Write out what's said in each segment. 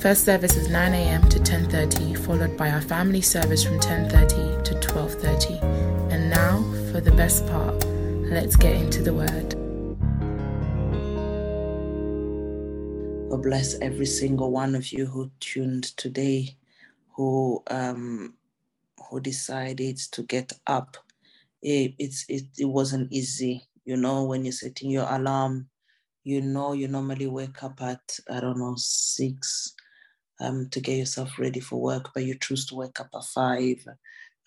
First service is 9 a.m. to 10:30, followed by our family service from 10:30 to 12:30. And now for the best part. Let's get into the word. God bless every single one of you who tuned today, who um, who decided to get up. It, it's it, it wasn't easy, you know, when you're setting your alarm. You know, you normally wake up at I don't know six um, to get yourself ready for work, but you choose to wake up at five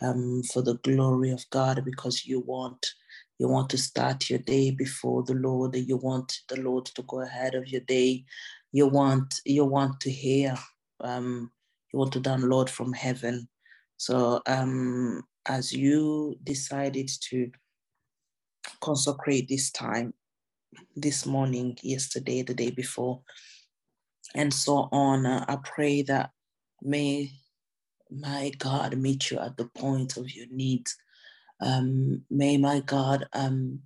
um, for the glory of God because you want you want to start your day before the Lord. You want the Lord to go ahead of your day you want you want to hear um, you want to download from heaven so um, as you decided to consecrate this time this morning yesterday the day before and so on uh, i pray that may my god meet you at the point of your needs um, may my god um,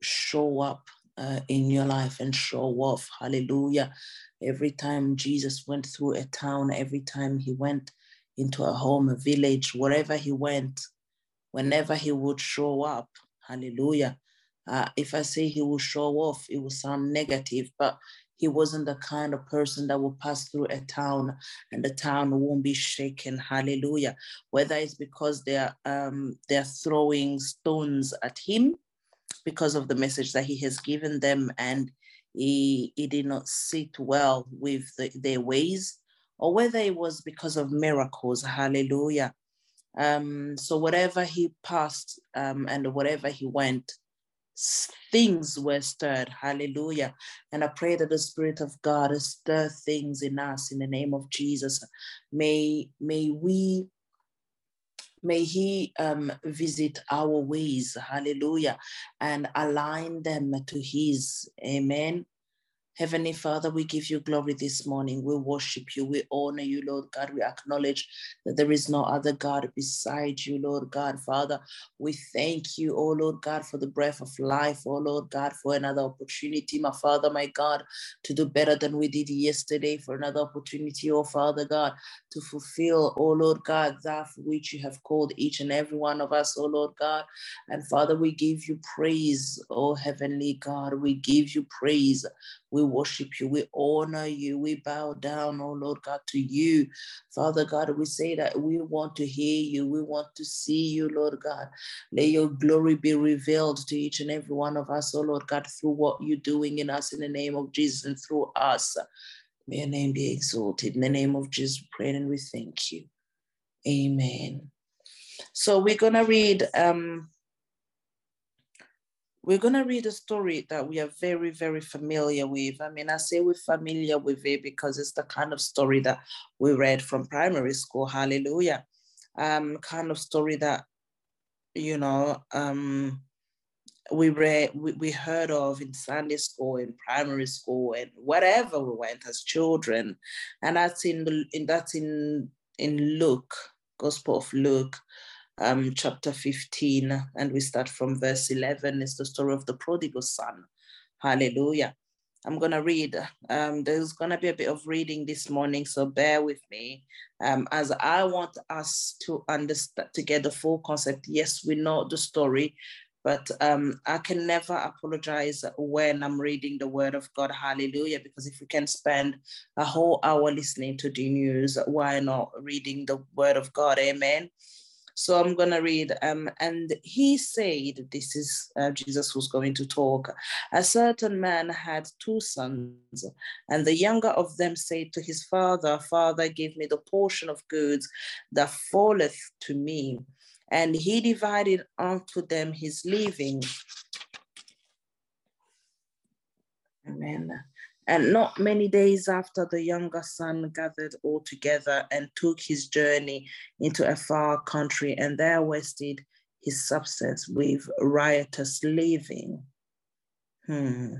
show up uh, in your life and show off. Hallelujah. Every time Jesus went through a town, every time he went into a home, a village, wherever he went, whenever he would show up, hallelujah. Uh, if I say he will show off, it will sound negative, but he wasn't the kind of person that will pass through a town and the town won't be shaken. Hallelujah. Whether it's because they're um, they're throwing stones at him because of the message that he has given them and he, he did not sit well with the, their ways or whether it was because of miracles hallelujah um, so whatever he passed um, and whatever he went things were stirred. Hallelujah. And i pray that the spirit of god stir things in us in the name of jesus. May may we May He um, visit our ways, hallelujah, and align them to His. Amen. Heavenly Father, we give you glory this morning. We worship you. We honor you, Lord God. We acknowledge that there is no other God beside you, Lord God. Father, we thank you, oh Lord God, for the breath of life, oh Lord God, for another opportunity, my Father, my God, to do better than we did yesterday, for another opportunity, oh Father God, to fulfill, oh Lord God, that for which you have called each and every one of us, oh Lord God. And Father, we give you praise, oh Heavenly God. We give you praise. We worship you. We honor you. We bow down, oh Lord God, to you. Father God, we say that we want to hear you. We want to see you, Lord God. Let your glory be revealed to each and every one of us, oh Lord God, through what you're doing in us in the name of Jesus and through us. May your name be exalted. In the name of Jesus, we pray and we thank you. Amen. So we're going to read um, we're going to read a story that we are very, very familiar with. I mean, I say we're familiar with it because it's the kind of story that we read from primary school. Hallelujah. Um, kind of story that, you know, um, we read, we, we heard of in Sunday school, in primary school, and wherever we went as children. And that's in, the, in that's in, in Luke, Gospel of Luke um, chapter 15, and we start from verse 11. It's the story of the prodigal son. Hallelujah. I'm going to read. Um, there's going to be a bit of reading this morning, so bear with me um, as I want us to understand, to get the full concept. Yes, we know the story, but um, I can never apologize when I'm reading the word of God. Hallelujah. Because if we can spend a whole hour listening to the news, why not reading the word of God? Amen. So I'm going to read. Um, and he said, This is uh, Jesus who's going to talk. A certain man had two sons, and the younger of them said to his father, Father, give me the portion of goods that falleth to me. And he divided unto them his living. Amen. And not many days after, the younger son gathered all together and took his journey into a far country, and there wasted his substance with riotous living. Hmm.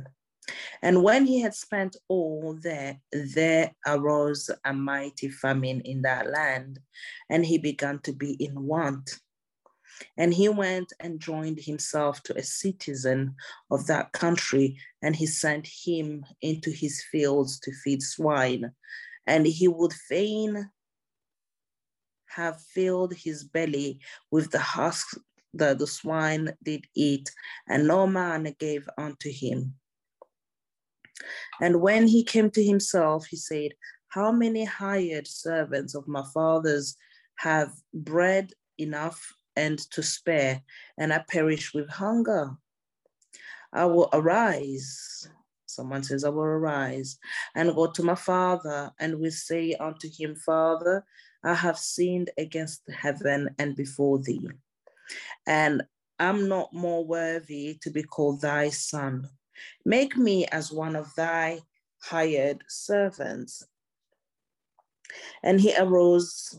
And when he had spent all there, there arose a mighty famine in that land, and he began to be in want. And he went and joined himself to a citizen of that country, and he sent him into his fields to feed swine. And he would fain have filled his belly with the husks that the swine did eat, and no man gave unto him. And when he came to himself, he said, How many hired servants of my father's have bread enough and to spare, and I perish with hunger? I will arise. Someone says, I will arise and go to my father and will say unto him, Father, I have sinned against heaven and before thee. And I'm not more worthy to be called thy son. Make me as one of thy hired servants. And he arose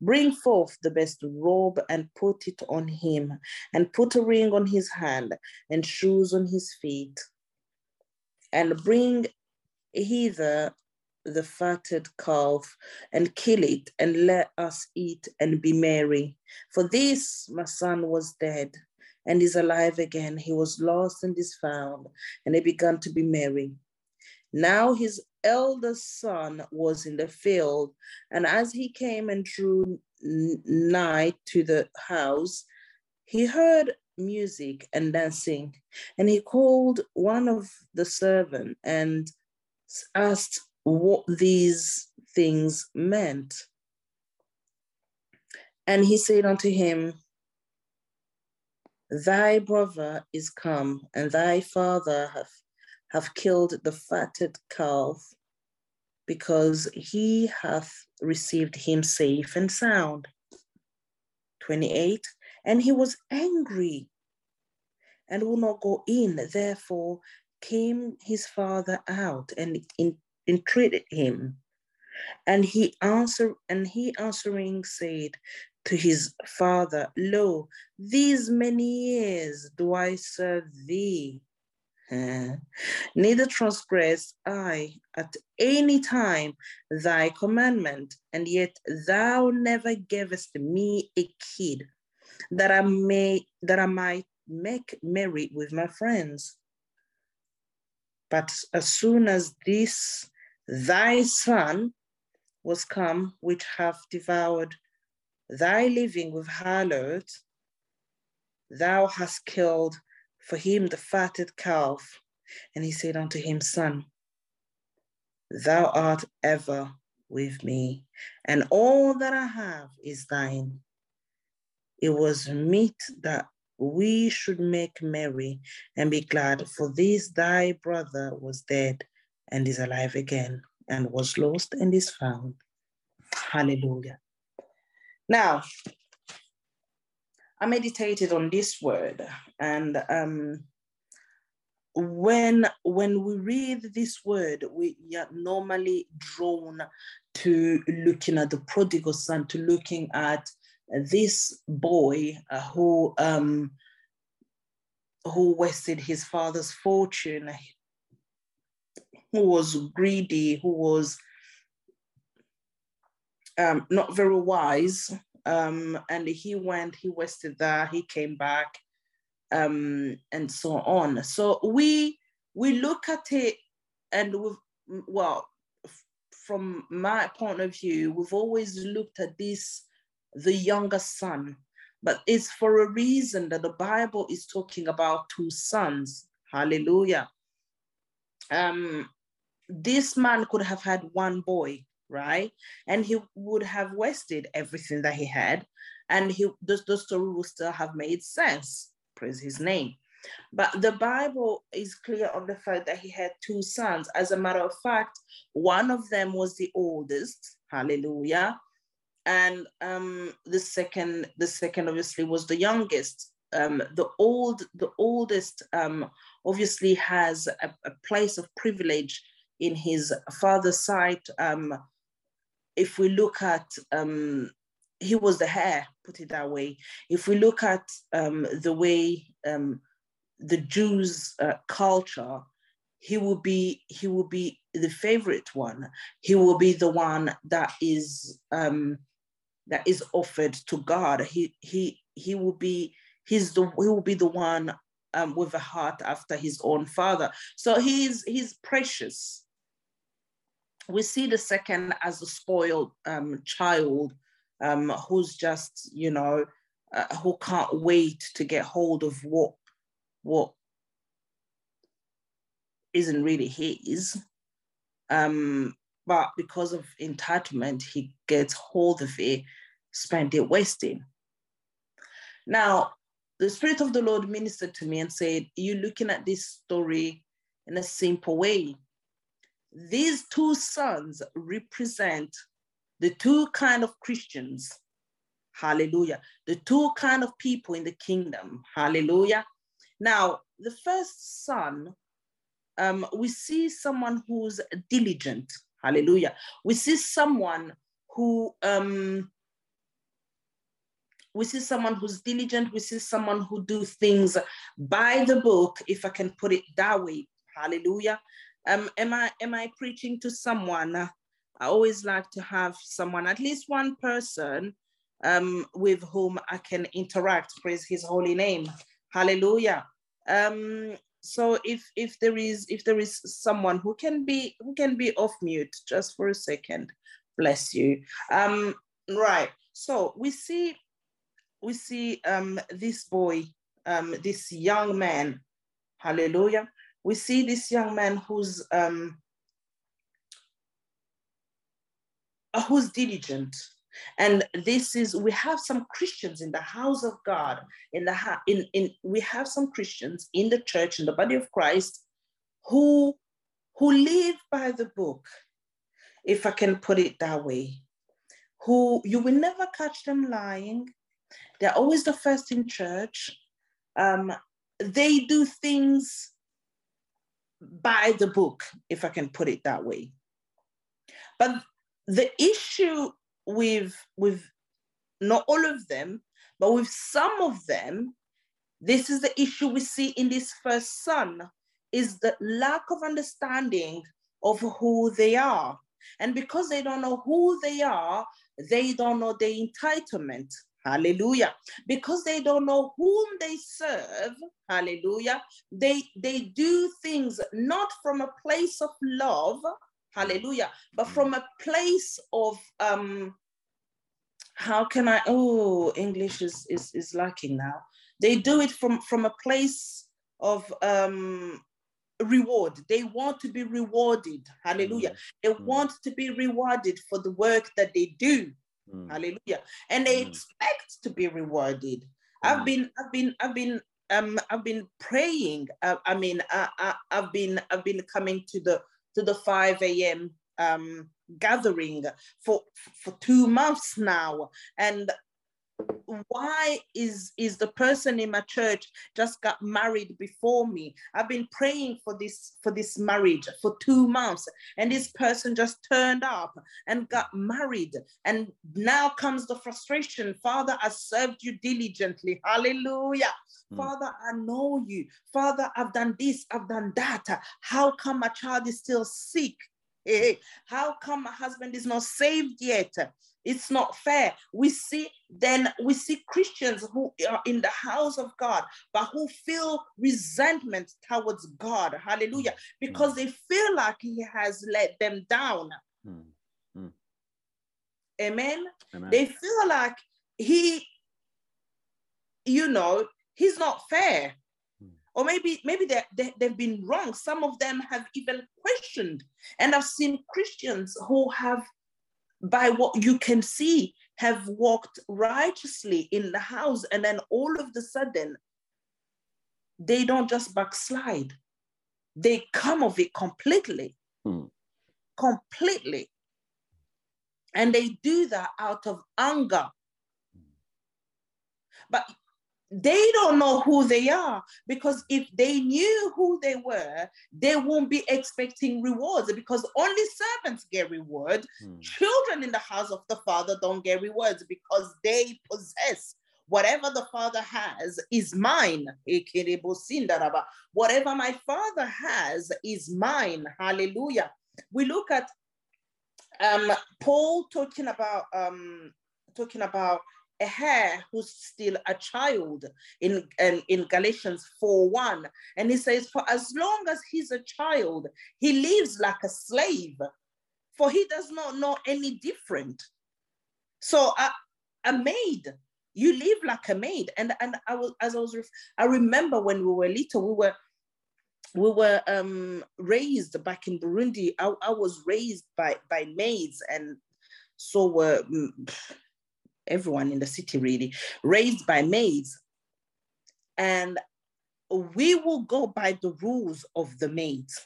Bring forth the best robe and put it on him, and put a ring on his hand and shoes on his feet. And bring hither the fatted calf and kill it, and let us eat and be merry. For this my son was dead and is alive again. He was lost and is found, and they began to be merry. Now his eldest son was in the field, and as he came and drew nigh to the house, he heard music and dancing, and he called one of the servants and asked what these things meant. And he said unto him, Thy brother is come, and thy father hath have killed the fatted calf because he hath received him safe and sound. 28. And he was angry and will not go in. Therefore came his father out and entreated him. And he answered, and he answering said to his father, Lo, these many years do I serve thee Uh, neither transgress I at any time thy commandment, and yet thou never gavest me a kid that I may that I might make merry with my friends. But as soon as this thy son was come, which have devoured thy living with harlots, thou hast killed for him the fatted calf. And he said unto him, Son, thou art ever with me, and all that I have is thine. It was meet that we should make merry and be glad, for this thy brother was dead and is alive again, and was lost and is found. Hallelujah. Now, I meditated on this word, and um, when when we read this word, we are normally drawn to looking at the prodigal son, to looking at this boy uh, who um, who wasted his father's fortune, who was greedy, who was um, not very wise, um, and he went, he wasted there, he came back, um, and so on. So we we look at it, and we've well, from my point of view, we've always looked at this the younger son, but it's for a reason that the Bible is talking about two sons. Hallelujah. Um, this man could have had one boy, right? And he would have wasted everything that he had. and he the, the story would still have made sense. Praise his name. But the Bible is clear on the fact that he had two sons. As a matter of fact, one of them was the oldest. Hallelujah. And um, the second, the second obviously was the youngest. Um, the old, the oldest um, obviously has a, a, place of privilege in his father's sight. Um, if we look at um, he was the heir, put it that way. If we look at um, the way um, the Jews' uh, culture, he will be he will be the favorite one. He will be the one that is um, that is offered to God. He he he will be he's the he will be the one um, with a heart after his own father. So he's he's precious. We see the second as a spoiled um, child um, who's just you know uh, who can't wait to get hold of what what isn't really his. Um, but because of entitlement, he gets hold of it, spent it wasting. Now, the Spirit of the Lord ministered to me and said, You're looking at this story in a simple way. These two sons represent the two kind of Christians. Hallelujah. The two kind of people in the kingdom. Hallelujah. Now, the first son, um, we see someone who's diligent. Hallelujah. We see someone who um, we see someone who's diligent. We see someone who do things by the book, if I can put it that way. Hallelujah. Um, am I am I preaching to someone? I always like to have someone, at least one person, um, with whom I can interact. Praise His holy name. Hallelujah. Um, so if if there is if there is someone who can be who can be off mute just for a second, bless you. Um, right. So we see we see um, this boy, um, this young man. Hallelujah. We see this young man who's um, who's diligent. And this is we have some christians in the house of god in the in in we have some christians in the church in the body of christ who who live by the book if i can put it that way who you will never catch them lying. They're always the first in church. Um, they do things by the book if i can put it that way but the issue with with not all of them, but with some of them, this is the issue we see in this first son, is the lack of understanding of who they are. And because they don't know who they are, they don't know their entitlement. Hallelujah. Because they don't know whom they serve, hallelujah, they, they do things not from a place of love, Hallelujah. But from a place of um how can I oh English is is, is lacking now. They do it from from a place of um reward. They want to be rewarded. Hallelujah. Mm. They want to be rewarded for the work that they do. Mm. Hallelujah. And they mm. expect to be rewarded. I've mm. been I've been I've been um I've been praying. Uh, I mean I, I I've been I've been coming to the to the 5 a.m. Um, gathering for for two months now and why is is the person in my church just got married before me? I've been praying for this for this marriage for two months and this person just turned up and got married. And now comes the frustration. Father i served you diligently. Hallelujah. Mm. father i know you. Father i've done this i've done that. How come my child is still sick? How come my husband is not saved yet? It's not fair. We see then we see Christians who are in the house of God, but who feel resentment towards God. Hallelujah. Because mm. they feel like he has let them down. Mm. Mm. Amen? Amen. They feel like he, you know, he's not fair or maybe maybe they, they, they've been wrong some of them have even questioned and i've seen christians who have by what you can see have walked righteously in the house and then all of the sudden they don't just backslide. They come of it completely. Hmm. completely. And they do that out of anger. But they don't know who they are because if they knew who they were, they won't be expecting rewards because only servants get reward. Hmm. Children in the house of the father don't get rewards because they possess whatever the father has is mine. Whatever my father has is mine. Hallelujah. We look at um, Paul talking about um, talking about a heir who's still a child in, in, in Galatians 4 1. And he says, For as long as he's a child, he lives like a slave, for he does not know any different. So a, a maid, you live like a maid. And, and I was as I was I remember when we were little, we were we were um, raised back in Burundi. I, I was raised by by maids, and so were mm, everyone in the city really, raised by maids. And we will go by the rules of the maids.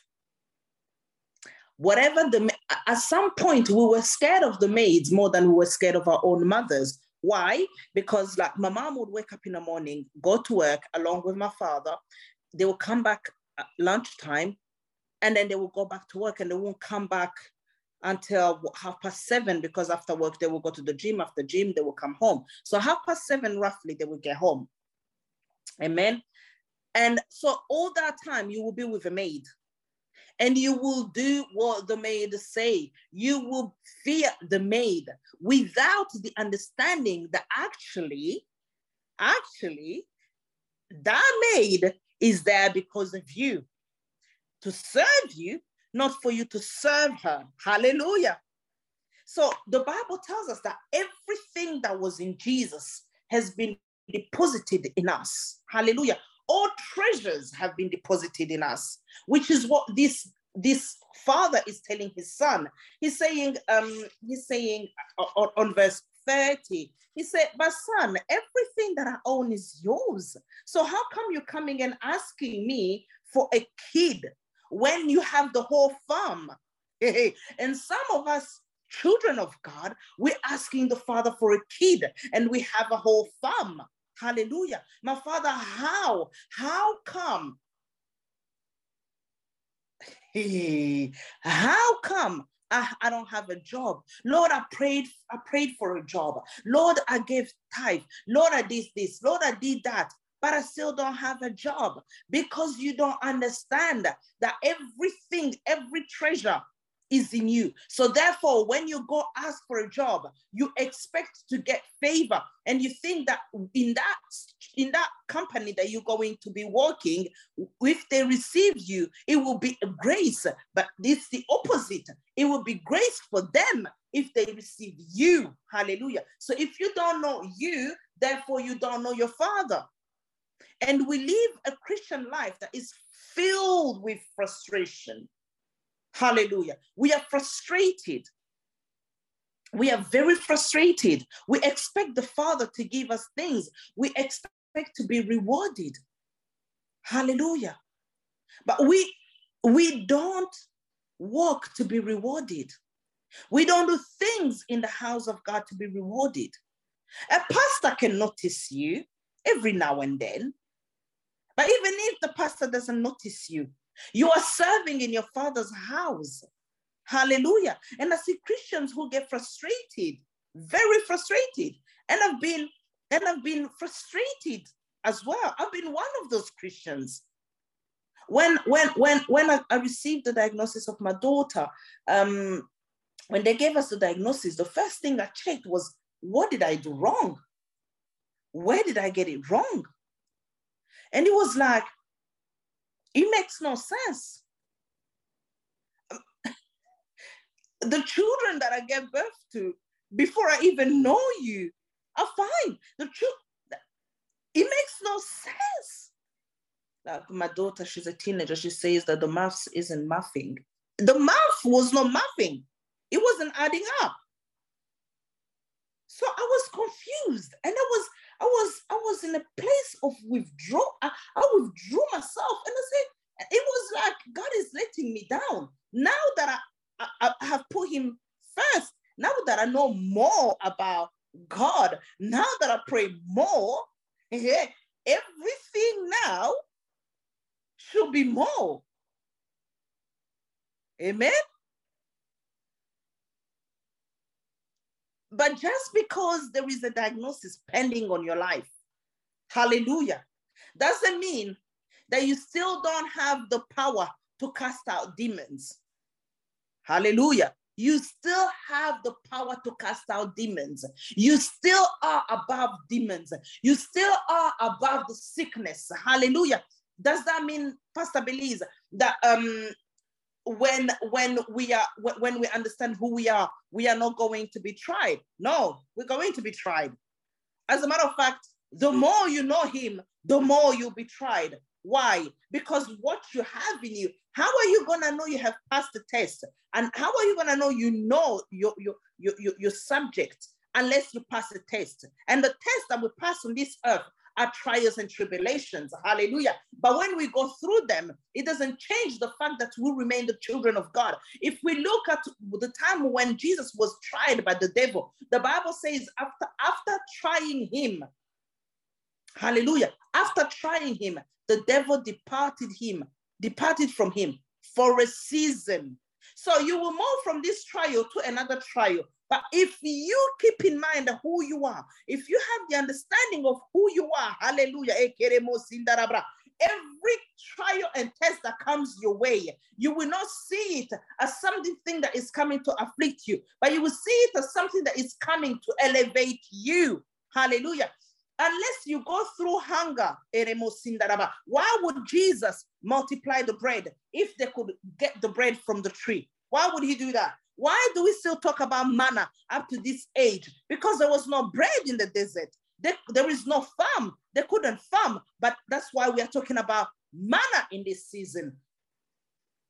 Whatever the, at some point, we were scared of the maids more than we were scared of our own mothers. Why? Because like my mom would wake up in the morning, go to work along with my father. They will come back at lunchtime and then they will go back to work and they won't come back until half past seven because after work they will go to the gym. After gym, they will come home. So half past seven, roughly, they will get home. Amen. And so all that time you will be with a maid and you will do what the maid say. You will fear the maid without the understanding that actually, actually, that maid is there because of you to serve you not for you to serve her. Hallelujah. So the Bible tells us that everything that was in Jesus has been deposited in us. Hallelujah. All treasures have been deposited in us, which is what this this father is telling his son. He's saying, um, he's saying on, on verse 30, he said, But son, everything that I own is yours. So how come you're coming and asking me for a kid when you have the whole farm. and some of us, children of God, we're asking the Father for a kid and we have a whole farm. Hallelujah. My Father, how? How come? how come I, I, don't have a job. Lord, I prayed, I prayed for a job. Lord, I gave tithe. Lord, I did this. Lord, I did that but I still don't have a job because you don't understand that everything, every treasure is in you. So therefore, when you go ask for a job, you expect to get favor, and you think that in that in that company that you're going to be working, if they receive you, it will be a grace. But it's the opposite. It will be grace for them if they receive you. Hallelujah. So if you don't know you, therefore you don't know your father. And we live a Christian life that is filled with frustration. Hallelujah. We are frustrated. We are very frustrated. We expect the Father to give us things. We expect to be rewarded. Hallelujah. But we we don't work to be rewarded. We don't do things in the house of God to be rewarded. A pastor can notice you every now and then, but even if the pastor doesn't notice you, you are serving in your father's house. Hallelujah. And I see Christians who get frustrated, very frustrated. And I've been, and I've been frustrated as well. I've been one of those Christians. When when when when I, I received the diagnosis of my daughter, um, when they gave us the diagnosis, the first thing I checked was what did I do wrong? Where did I get it wrong? And it was like, it makes no sense. the children that I gave birth to before I even know you are fine. The truth, it makes no sense. Like my daughter, she's a teenager. She says that the maths isn't mathing. The math was not mathing. It wasn't adding up. So I was confused and I was I was I was in a place of withdraw. I, I withdrew myself and I said, it was like God is letting me down. Now that I, I, I have put him first, now that I know more about God, now that I pray more, yeah, everything now should be more. Amen. But just because there is a diagnosis pending on your life, hallelujah, doesn't mean that you still don't have the power to cast out demons. Hallelujah. You still have the power to cast out demons. You still are above demons. You still are above the sickness. Hallelujah. Does that mean, Pastor Belize, that um when when we are when we understand who we are we are not going to be tried. No we're going to be tried. As a matter of fact the more you know him the more you'll be tried. Why? Because what you have in you how are you going to know you have passed the test? And how are you going to know you know your your, your, your, subject unless you pass the test? And the test that we pass on this earth trials and tribulations. Hallelujah. But when we go through them, it doesn't change the fact that we remain the children of God. If we look at the time when Jesus was tried by the devil, the Bible says after after trying him, hallelujah, after trying him, the devil departed him, departed from him for a season. So you will move from this trial to another trial. But if you keep in mind who you are, if you have the understanding of who you are, hallelujah, every trial and test that comes your way, you will not see it as something that is coming to afflict you, but you will see it as something that is coming to elevate you. Hallelujah. Unless you go through hunger, why would Jesus multiply the bread if they could get the bread from the tree? Why would he do that? Why do we still talk about manna up to this age? Because there was no bread in the desert. There, there is no farm. They couldn't farm. But that's why we are talking about manna in this season.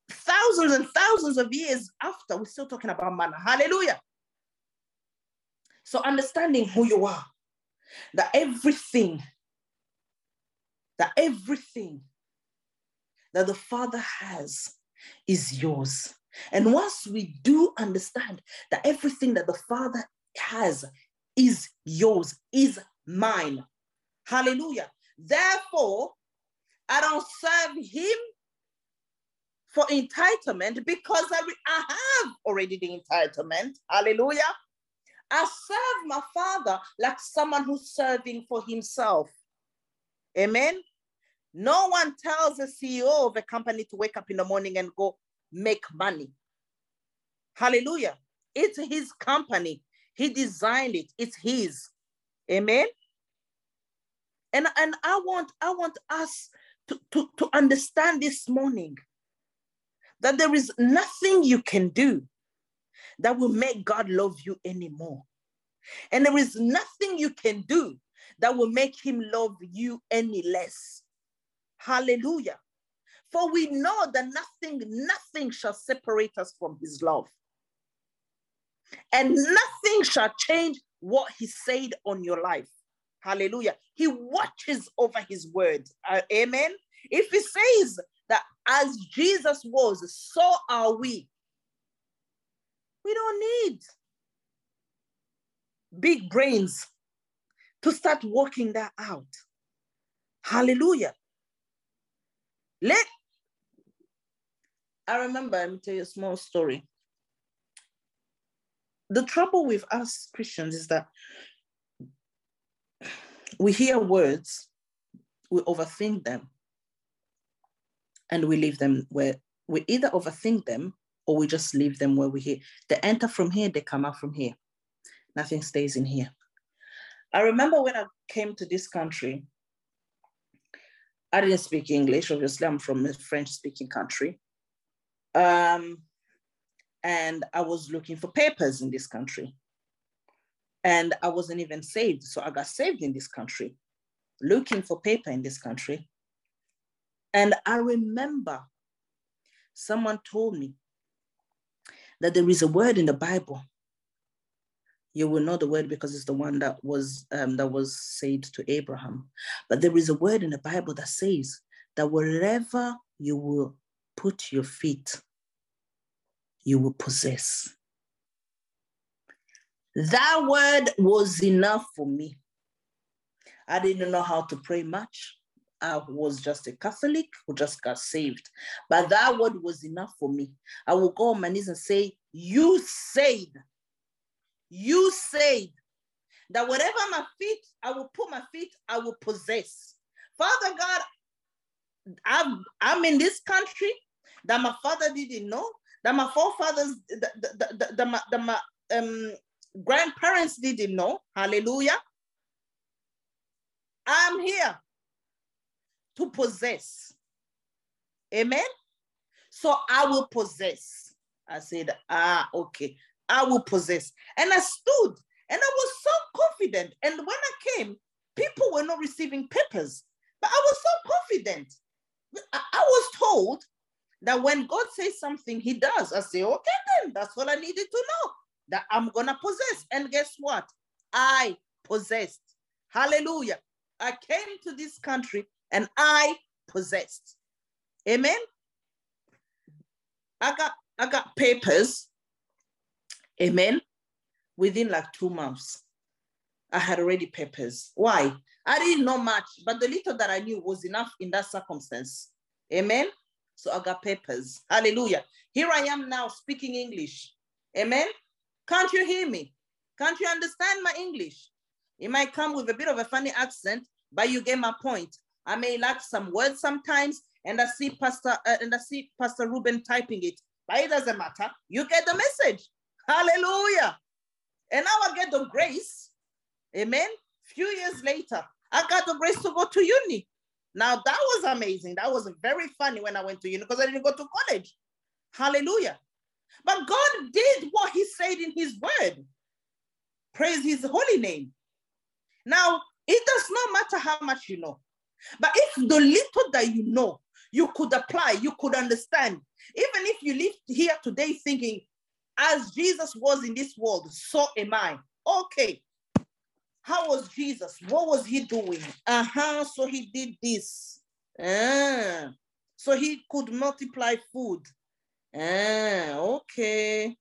Thousands and thousands of years after, we're still talking about manna. Hallelujah. So understanding who you are, that everything, that everything that the Father has is yours. And once we do understand that everything that the Father has is yours, is mine. Hallelujah. Therefore, I don't serve him for entitlement because I, I have already the entitlement. Hallelujah. I serve my father like someone who's serving for himself. Amen. No one tells a CEO of a company to wake up in the morning and go, make money. Hallelujah. It's his company. He designed it. It's his. Amen. And, and I want I want us to, to, to understand this morning that there is nothing you can do that will make God love you anymore. And there is nothing you can do that will make him love you any less. Hallelujah. For we know that nothing, nothing shall separate us from his love. And nothing shall change what he said on your life. Hallelujah. He watches over his word. Uh, amen. If he says that as Jesus was, so are we. We don't need big brains to start working that out. Hallelujah. Let I remember, let me tell you a small story. The trouble with us Christians is that we hear words, we overthink them, and we leave them where we either overthink them or we just leave them where we hear. They enter from here, they come out from here. Nothing stays in here. I remember when I came to this country, I didn't speak English. Obviously, I'm from a French speaking country. Um, and I was looking for papers in this country. And I wasn't even saved. So I got saved in this country, looking for paper in this country. And I remember someone told me that there is a word in the Bible You will know the word because it's the one that was um, that was said to Abraham. But there is a word in the Bible that says that wherever you will put your feet, you will possess. That word was enough for me. I didn't know how to pray much. I was just a Catholic who just got saved. But that word was enough for me. I will go on my knees and say, You said, you said that whatever my feet, I will put my feet, I will possess. Father God, I'm, I'm in this country that my father didn't know, that my forefathers, the, the, the, the, the, my um, grandparents didn't know. Hallelujah. I'm here to possess. Amen. So I will possess. I said, ah, okay, I will possess. And I stood and I was so confident. And when I came, people were not receiving papers, but I was so confident. I was told that when God says something, He does. I say, okay, then that's all I needed to know that I'm gonna possess. And guess what? I possessed. Hallelujah. I came to this country and I possessed. Amen. I got I got papers. Amen. Within like two months, I had already papers. Why? I didn't know much, but the little that I knew was enough in that circumstance. Amen. So I got papers. Hallelujah. Here I am now speaking English. Amen. Can't you hear me? Can't you understand my English? It might come with a bit of a funny accent, but you get my point. I may lack some words sometimes, and I see Pastor uh, and I see Pastor Ruben typing it, but it doesn't matter. You get the message. Hallelujah. And now I get the grace. Amen. Few years later, I got the grace to go to uni. Now that was amazing. That was very funny when I went to uni because I didn't go to college. Hallelujah. But God did what He said in His word. Praise His holy name. Now, it does not matter how much you know. But if the little that you know, you could apply, you could understand, even if you live here today thinking, as Jesus was in this world, so am I. Okay. How was Jesus? What was he doing? Uh huh. So he did this. Ah. So he could multiply food. Ah, okay.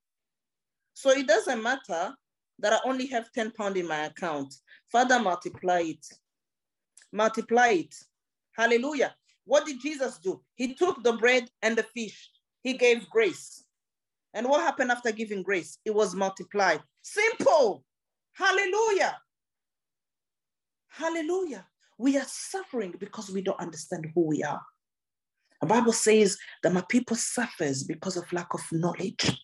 So it doesn't matter that I only have 10 pounds in my account. Father, multiply it multiply it. Hallelujah. What did Jesus do? He took the bread and the fish, he gave grace. And what happened after giving grace? It was multiplied. Simple. Hallelujah. Hallelujah. We are suffering because we don't understand who we are. The Bible says that my people suffers because of lack of knowledge.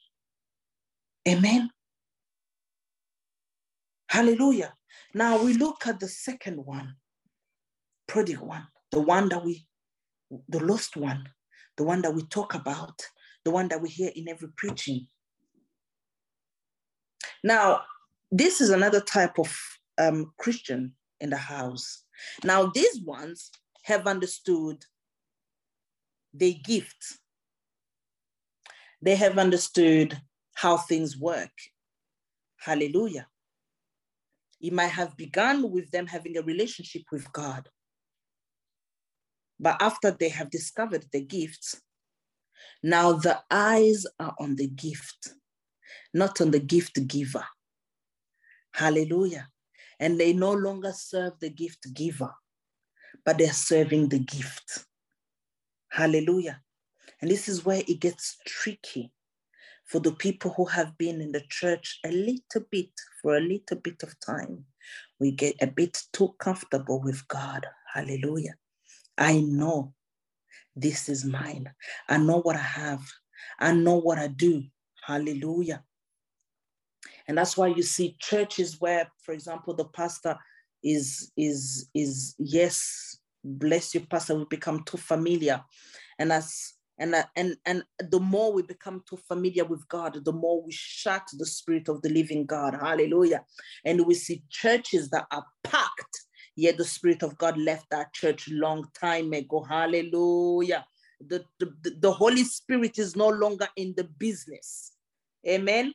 Amen. Hallelujah. Now we look at the second one prodigal one, the one that we, the lost one, the one that we talk about, the one that we hear in every preaching. Now, this is another type of um, Christian in the house. Now, these ones have understood they gift. They have understood how things work. Hallelujah. It might have begun with them having a relationship with God. But after they have discovered the gifts, now the eyes are on the gift, not on the gift giver. Hallelujah. And they no longer serve the gift giver, but they're serving the gift. Hallelujah. And this is where it gets tricky for the people who have been in the church a little bit for a little bit of time. We get a bit too comfortable with God. Hallelujah. I know this is mine. I know what I have. I know what I do. Hallelujah. And that's why you see churches where, for example, the pastor is is is yes, bless you, pastor. We become too familiar, and as and and and the more we become too familiar with God, the more we shut the spirit of the living God. Hallelujah. And we see churches that are packed Yet the Spirit of God left that church long time ago. Hallelujah. The, the, the Holy Spirit is no longer in the business. Amen.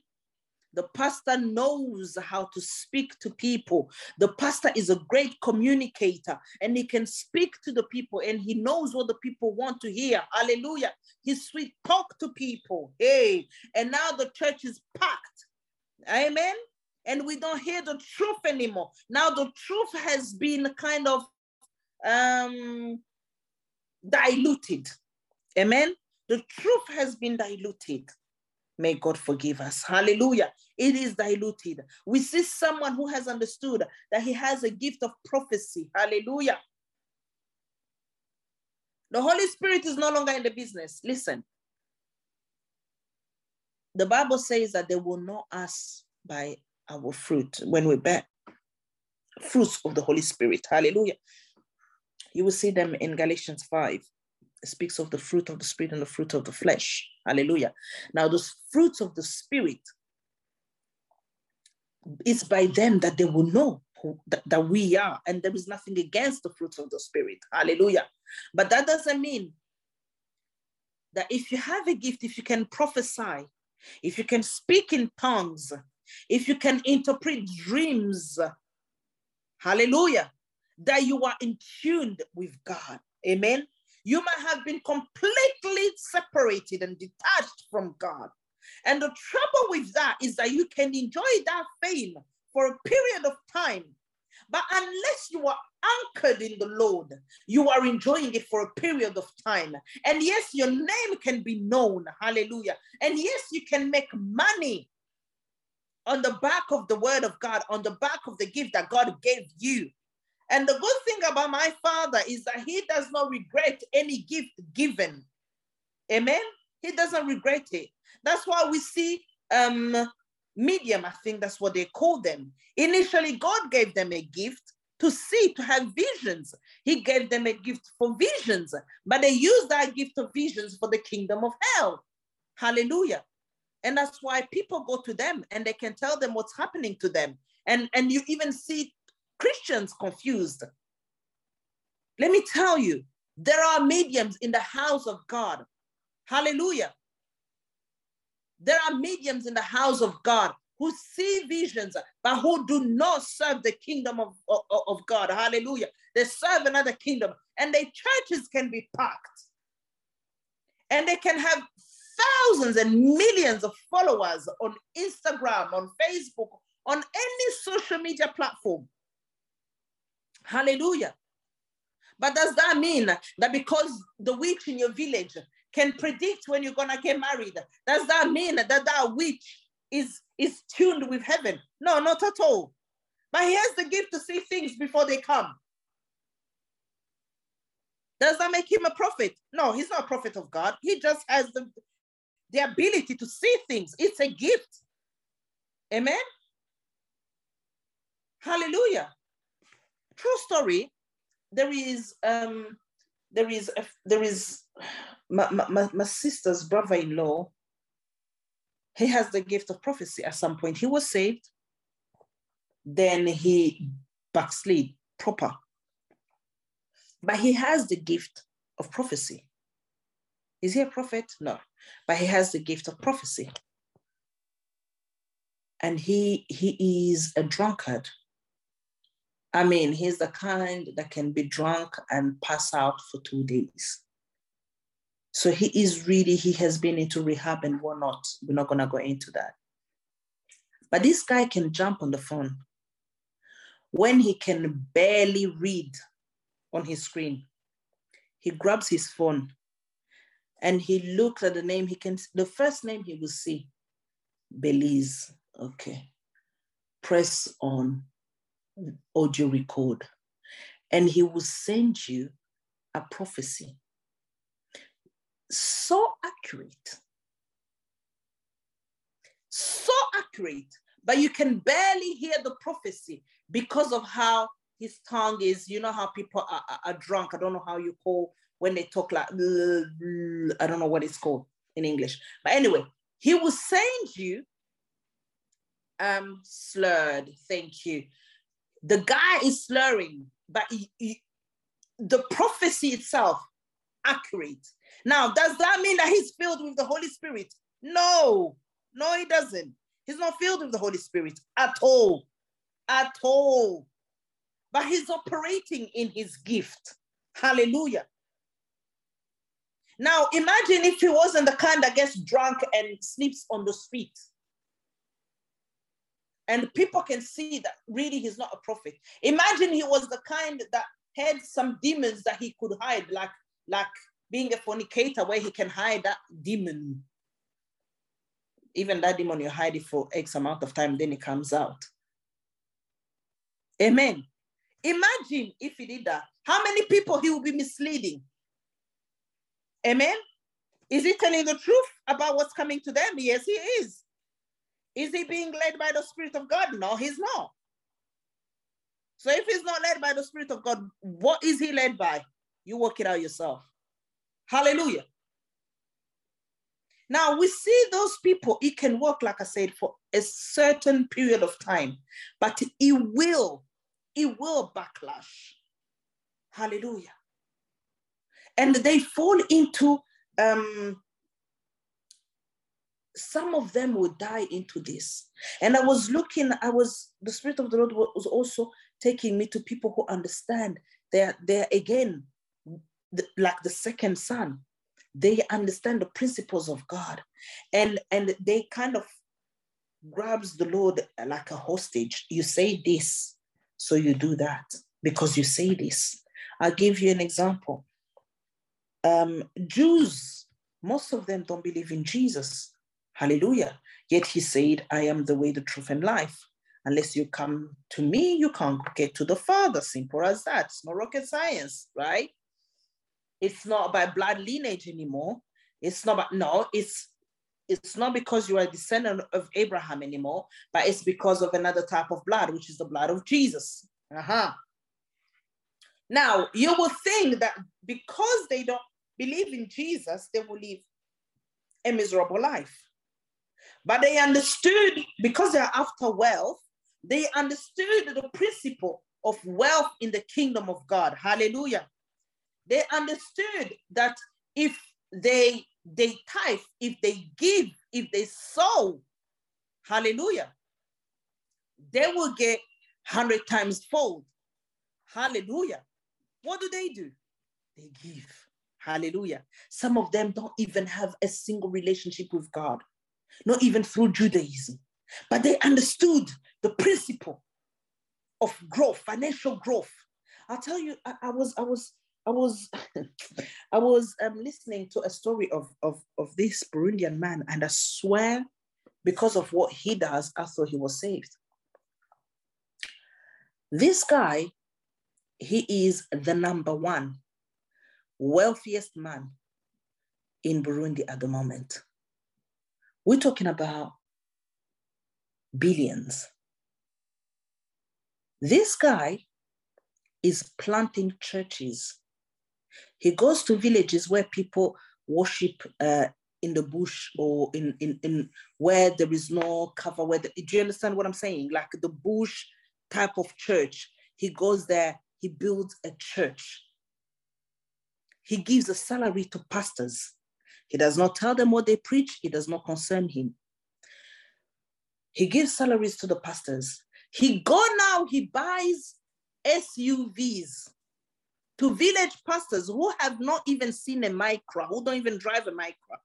The pastor knows how to speak to people. The pastor is a great communicator and he can speak to the people and he knows what the people want to hear. Hallelujah. He's sweet talk to people. Hey, and now the church is packed. Amen. And we don't hear the truth anymore. Now the truth has been kind of um, diluted. Amen. The truth has been diluted. May God forgive us. Hallelujah. It is diluted. We see someone who has understood that he has a gift of prophecy. Hallelujah. The Holy Spirit is no longer in the business. Listen. The Bible says that they will know us by our fruit when we bear fruits of the Holy Spirit. Hallelujah. You will see them in Galatians 5 speaks of the fruit of the spirit and the fruit of the flesh. Hallelujah. Now, those fruits of the spirit, it's by them that they will know who, that, that we are, and there is nothing against the fruits of the spirit. Hallelujah. But that doesn't mean that if you have a gift, if you can prophesy, if you can speak in tongues, if you can interpret dreams, hallelujah, that you are in tune with God. Amen. You might have been completely separated and detached from God. And the trouble with that is that you can enjoy that fame for a period of time. But unless you are anchored in the Lord, you are enjoying it for a period of time. And yes, your name can be known. Hallelujah. And yes, you can make money on the back of the word of God, on the back of the gift that God gave you. And the good thing about my father is that he does not regret any gift given. Amen. He doesn't regret it. That's why we see um medium, I think that's what they call them. Initially, God gave them a gift to see, to have visions. He gave them a gift for visions, but they used that gift of visions for the kingdom of hell. Hallelujah. And that's why people go to them and they can tell them what's happening to them. And, and you even see Christians confused. Let me tell you, there are mediums in the house of God. Hallelujah. There are mediums in the house of God who see visions, but who do not serve the kingdom of, of, of God. Hallelujah. They serve another kingdom, and their churches can be packed. And they can have thousands and millions of followers on Instagram, on Facebook, on any social media platform. Hallelujah. But does that mean that because the witch in your village can predict when you're gonna get married, does that mean that that witch is is tuned with heaven? No, not at all. But he has the gift to see things before they come. Does that make him a prophet? No, he's not a prophet of God. He just has the, the ability to see things. It's a gift. Amen. Hallelujah true story. There is um, there is a, there is my, my, my sister's brother-in-law. He has the gift of prophecy. At some point, he was saved. Then he backslid proper. But he has the gift of prophecy. Is he a prophet? No. But he has the gift of prophecy. And he he is a drunkard. I mean, he's the kind that can be drunk and pass out for two days. So he is really, he has been into rehab and whatnot. We're not going to go into that. But this guy can jump on the phone when he can barely read on his screen. He grabs his phone and he looks at the name. He can, the first name he will see, Belize. Okay. Press on audio record, and he will send you a prophecy. So accurate. So accurate, but you can barely hear the prophecy because of how his tongue is. You know how people are, are, are drunk. I don't know how you call when they talk like, I don't know what it's called in English. But anyway, he will send you um slurred, thank you the guy is slurring, but he, he, the prophecy itself accurate. Now, does that mean that he's filled with the Holy Spirit? No, no, he doesn't. He's not filled with the Holy Spirit at all. At all. But he's operating in his gift. Hallelujah. Now, imagine if he wasn't the kind that gets drunk and sleeps on the street. And people can see that really he's not a prophet. Imagine he was the kind that had some demons that he could hide, like, like being a fornicator, where he can hide that demon. Even that demon, you hide it for X amount of time, then it comes out. Amen. Imagine if he did that. How many people he will be misleading? Amen. Is he telling the truth about what's coming to them? Yes, he is. Is he being led by the Spirit of God? No, he's not. So if he's not led by the Spirit of God, what is he led by? You work it out yourself. Hallelujah. Now we see those people, it can work, like I said, for a certain period of time, but it will, it will backlash. Hallelujah. And they fall into um, some of them will die into this. And I was looking, I was, the Spirit of the Lord was also taking me to people who understand they're, they're again, the, like the second son. They understand the principles of God. And, and they kind of grabs the Lord like a hostage. You say this, so you do that because you say this. I'll give you an example. Um, Jews, most of them don't believe in Jesus Hallelujah. Yet he said, I am the way, the truth, and life. Unless you come to me, you can't get to the Father. Simple as that. It's not rocket science, right? It's not by blood lineage anymore. It's not about, no, it's it's not because you are a descendant of Abraham anymore, but it's because of another type of blood, which is the blood of Jesus. Uh-huh. Now, you will think that because they don't believe in Jesus, they will live a miserable life. But they understood, because they're after wealth, they understood the principle of wealth in the kingdom of God. Hallelujah. They understood that if they they tithe, if they give, if they sow, hallelujah, they will get hundred times fold. Hallelujah. What do they do? They give. Hallelujah. Some of them don't even have a single relationship with God not even through Judaism, but they understood the principle of growth, financial growth. I'll tell you, I, I was, I was, I was, I was um, listening to a story of, of, of this Burundian man, and I swear, because of what he does, I thought he was saved. This guy, he is the number one wealthiest man in Burundi at the moment. We're talking about billions. This guy is planting churches. He goes to villages where people worship uh, in the bush or in, in, in where there is no cover. Where the, do you understand what I'm saying? Like the bush type of church. He goes there, he builds a church. He gives a salary to pastors. He does not tell them what they preach, it does not concern him. He gives salaries to the pastors. He go now, he buys SUVs to village pastors who have not even seen a micro, who don't even drive a micro.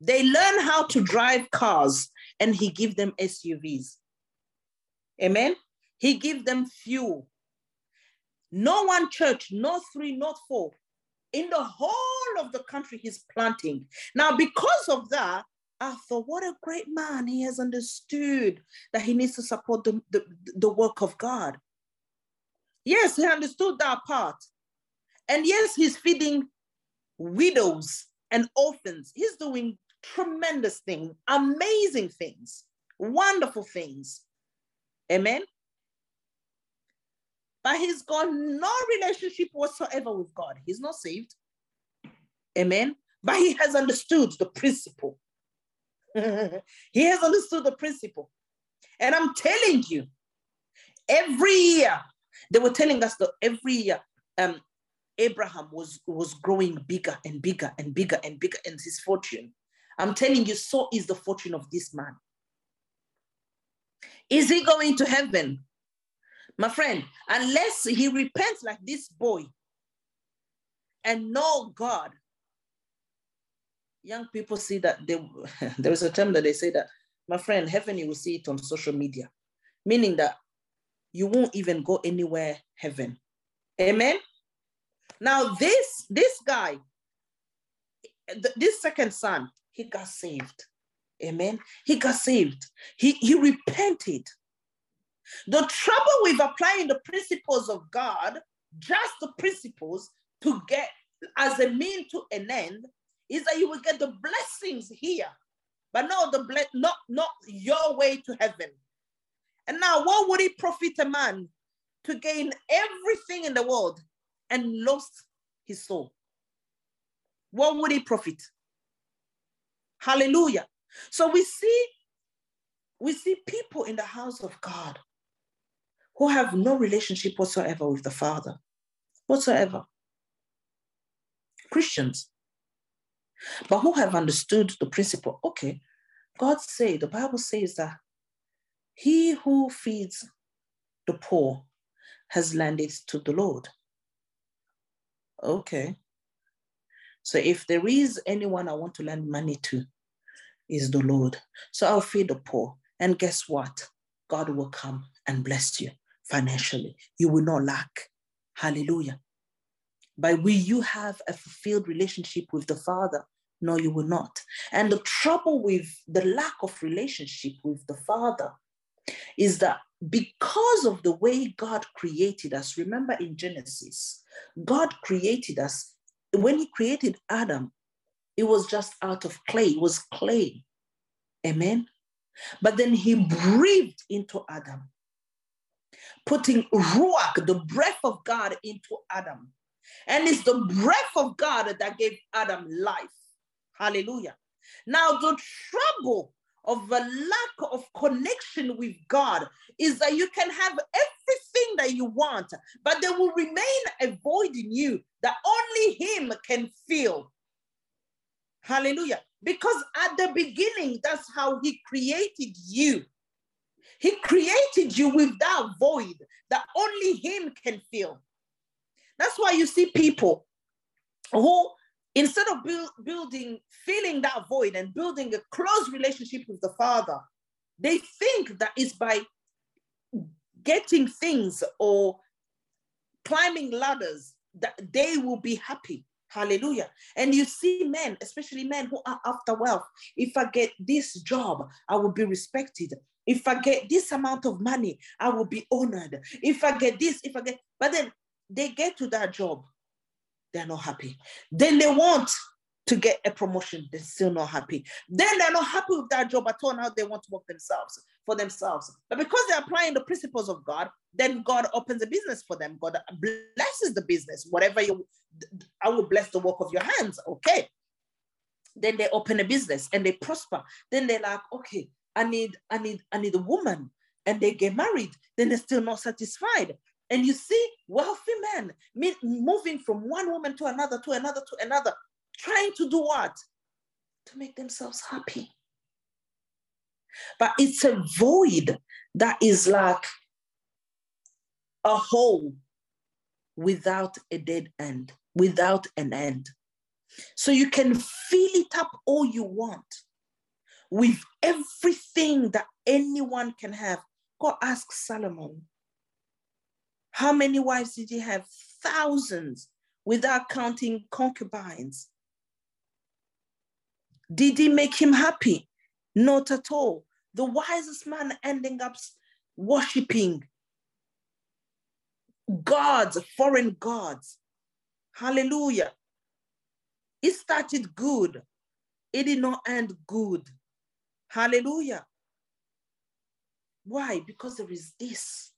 They learn how to drive cars and he give them SUVs. Amen. He give them fuel. No one church, no three, not four, in the whole of the country he's planting. Now, because of that, I thought, what a great man. He has understood that he needs to support the, the, the work of God. Yes, he understood that part. And yes, he's feeding widows and orphans. He's doing tremendous things, amazing things, wonderful things. Amen but he's got no relationship whatsoever with God. He's not saved. Amen. But he has understood the principle. he has understood the principle. And I'm telling you, every year, they were telling us that every year, um, Abraham was, was growing bigger and bigger and bigger and bigger in his fortune. I'm telling you, so is the fortune of this man. Is he going to heaven? My friend, unless he repents like this boy and know God, young people see that they, there is a term that they say that, my friend, heaven, you will see it on social media, meaning that you won't even go anywhere heaven. Amen. Now, this this guy, this second son, he got saved. Amen. He got saved. He, he repented. The trouble with applying the principles of God, just the principles to get as a mean to an end, is that you will get the blessings here, but not the ble- not not your way to heaven. And now, what would it profit a man to gain everything in the world and lost his soul? What would it profit? Hallelujah. So we see we see people in the house of God who have no relationship whatsoever with the Father, whatsoever. Christians, but who have understood the principle. Okay, God say, the Bible says that he who feeds the poor has landed to the Lord. Okay. So if there is anyone I want to lend money to, is the Lord. So I'll feed the poor. And guess what? God will come and bless you financially. You will not lack. Hallelujah. But will you have a fulfilled relationship with the Father? No, you will not. And the trouble with the lack of relationship with the Father is that because of the way God created us, remember in Genesis, God created us. When He created Adam, it was just out of clay, it was clay. Amen. But then He breathed into Adam, putting Ruach, the breath of God, into Adam. And it's the breath of God that gave Adam life. Hallelujah. Now, the trouble of a lack of connection with God is that you can have everything that you want, but there will remain a void in you that only Him can fill. Hallelujah. Because at the beginning, that's how He created you. He created you with that void that only Him can fill. That's why you see people who instead of build, building, filling that void and building a close relationship with the Father, they think that it's by getting things or climbing ladders that they will be happy. Hallelujah. And you see men, especially men who are after wealth. If I get this job, I will be respected. If I get this amount of money, I will be honored. If I get this, if I get, but then they get to that job they're not happy. Then they want to get a promotion, they're still not happy. Then they're not happy with that job at all. Now they want to work themselves for themselves. But because they're applying the principles of God, then God opens a business for them. God blesses the business. Whatever you, I will bless the work of your hands. Okay. Then they open a business and they prosper. Then they're like, okay, I need, I need, I need a woman. And they get married. Then they're still not satisfied. And you see wealthy men moving from one woman to another, to another, to another, trying to do what? To make themselves happy. But it's a void that is like a hole without a dead end, without an end. So you can fill it up all you want with everything that anyone can have. Go ask Solomon how many wives did he have? Thousands, without counting concubines. Did he make him happy? Not at all. The wisest man ending up worshiping gods, foreign gods. Hallelujah. It started good, it did not end good. Hallelujah. Why? Because there is this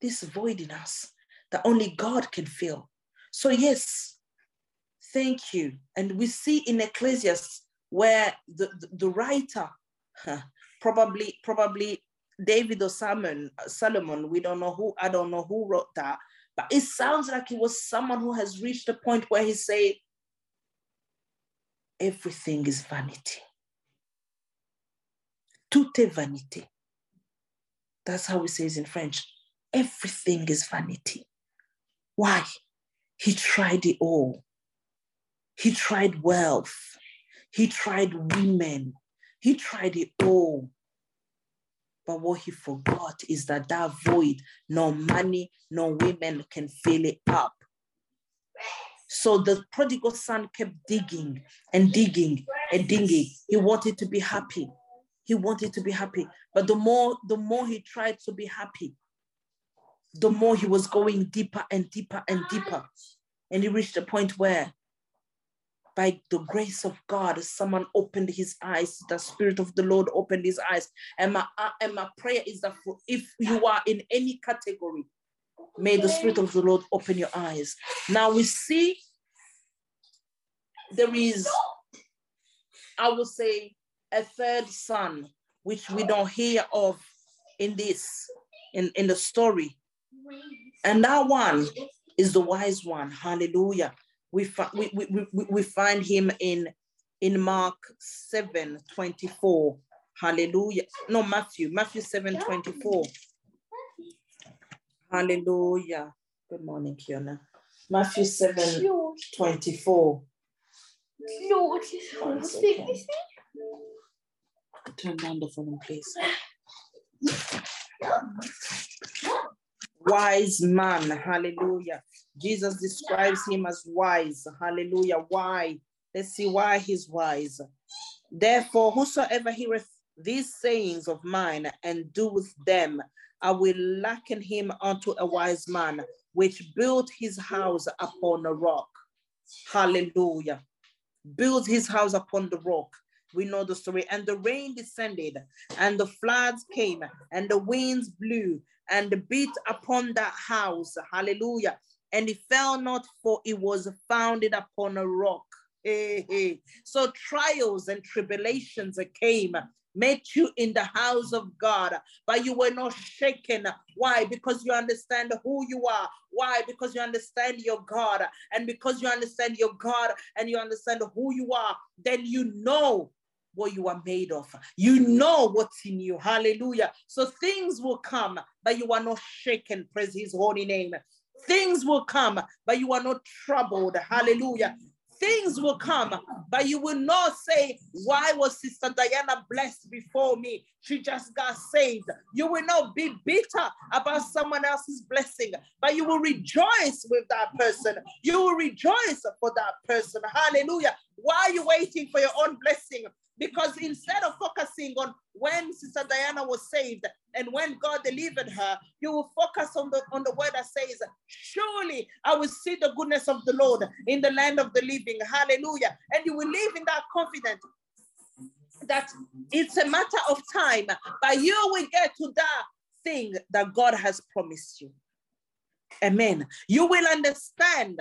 this void in us that only God can fill. So, yes, thank you. And we see in Ecclesiastes where the, the, the writer, probably, probably David or Solomon, Solomon, we don't know who, I don't know who wrote that, but it sounds like it was someone who has reached a point where he said, everything is vanity. Toute vanity. That's how we say it in French. Everything is vanity. Why? He tried it all. He tried wealth. He tried women. He tried it all. But what he forgot is that that void, no money, no women can fill it up. So the prodigal son kept digging and digging and digging. He wanted to be happy. He wanted to be happy. But the more, the more he tried to be happy, the more he was going deeper and deeper and deeper. And he reached a point where by the grace of God, someone opened his eyes. The Spirit of the Lord opened his eyes. And my, uh, and my prayer is that for, if you are in any category, may the Spirit of the Lord open your eyes. Now we see there is, I would say, a third son, which we don't hear of in this, in, in the story. And that one is the wise one. Hallelujah we, we, we, we, find him in, in Mark 7 24. Hallelujah. No, Matthew, Matthew 7 24. Hallelujah. Good morning, Kiona. Matthew 7 24. Lord, Turn down the phone, please. Wise man, hallelujah. Jesus describes him as wise. Hallelujah. Why? Let's see why he's wise. Therefore, whosoever heareth these sayings of mine and doeth them, I will liken him unto a wise man which built his house upon a rock. Hallelujah. Built his house upon the rock. We know the story. And the rain descended, and the floods came, and the winds blew, and beat upon that house. Hallelujah and it fell not, for it was founded upon a rock. Hey, hey. So trials and tribulations came, met you in the house of God, but you were not shaken. Why? Because you understand who you are. Why? Because you understand your God. And because you understand your God and you understand who you are, then you know what you are made of. You know what's in you. Hallelujah. So things will come, but you are not shaken. Praise his holy name. Things will come, but you are not troubled. Hallelujah. Things will come, but you will not say, Why was Sister Diana blessed before me? She just got saved. You will not be bitter about someone else's blessing, but you will rejoice with that person. You will rejoice for that person. Hallelujah. Why are you waiting for your own blessing? Because instead of focusing on when Sister Diana was saved and when God delivered her, you will focus on the on the word that says, Surely I will see the goodness of the Lord in the land of the living. Hallelujah. And you will live in that confidence that it's a matter of time, but you will get to that thing that God has promised you. Amen. You will understand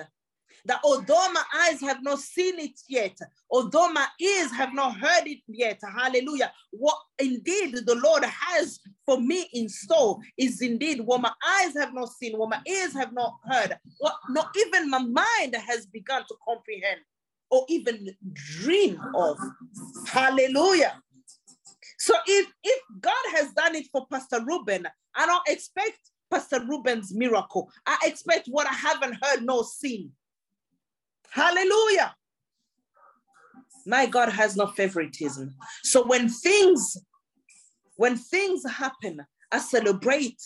that although my eyes have not seen it yet, although my ears have not heard it yet, hallelujah, what indeed the Lord has for me in store is indeed what my eyes have not seen, what my ears have not heard, what not even my mind has begun to comprehend or even dream of. Hallelujah. So if, if God has done it for Pastor Ruben, I don't expect Pastor Ruben's miracle. I expect what I haven't heard nor seen. Hallelujah. My God has no favoritism. So when things, when things happen, I celebrate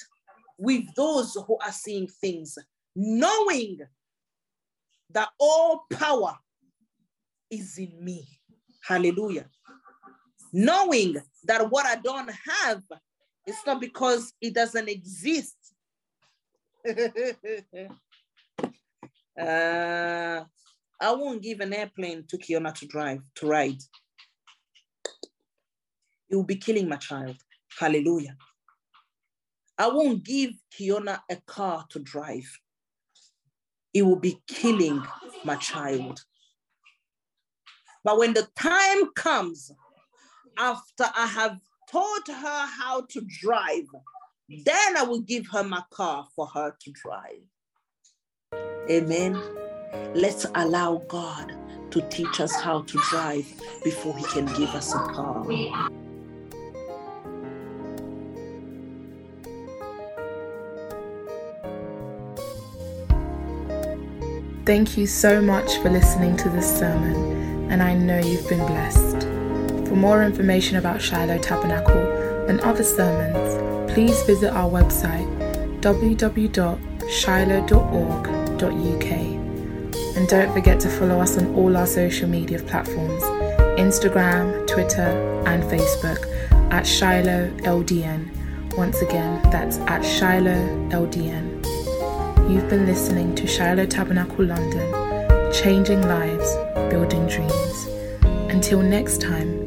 with those who are seeing things, knowing that all power is in me. Hallelujah. Knowing that what I don't have, it's not because it doesn't exist. uh, I won't give an airplane to Kiona to drive, to ride. It will be killing my child. Hallelujah. I won't give Kiona a car to drive. It will be killing my child. But when the time comes, after I have taught her how to drive, then I will give her my car for her to drive. Amen. Let's allow God to teach us how to drive before He can give us a car. Thank you so much for listening to this sermon, and I know you've been blessed. For more information about Shiloh Tabernacle and other sermons, please visit our website www.shiloh.org.uk. And don't forget to follow us on all our social media platforms Instagram, Twitter, and Facebook at Shiloh LDN. Once again, that's at Shiloh LDN. You've been listening to Shiloh Tabernacle London, changing lives, building dreams. Until next time.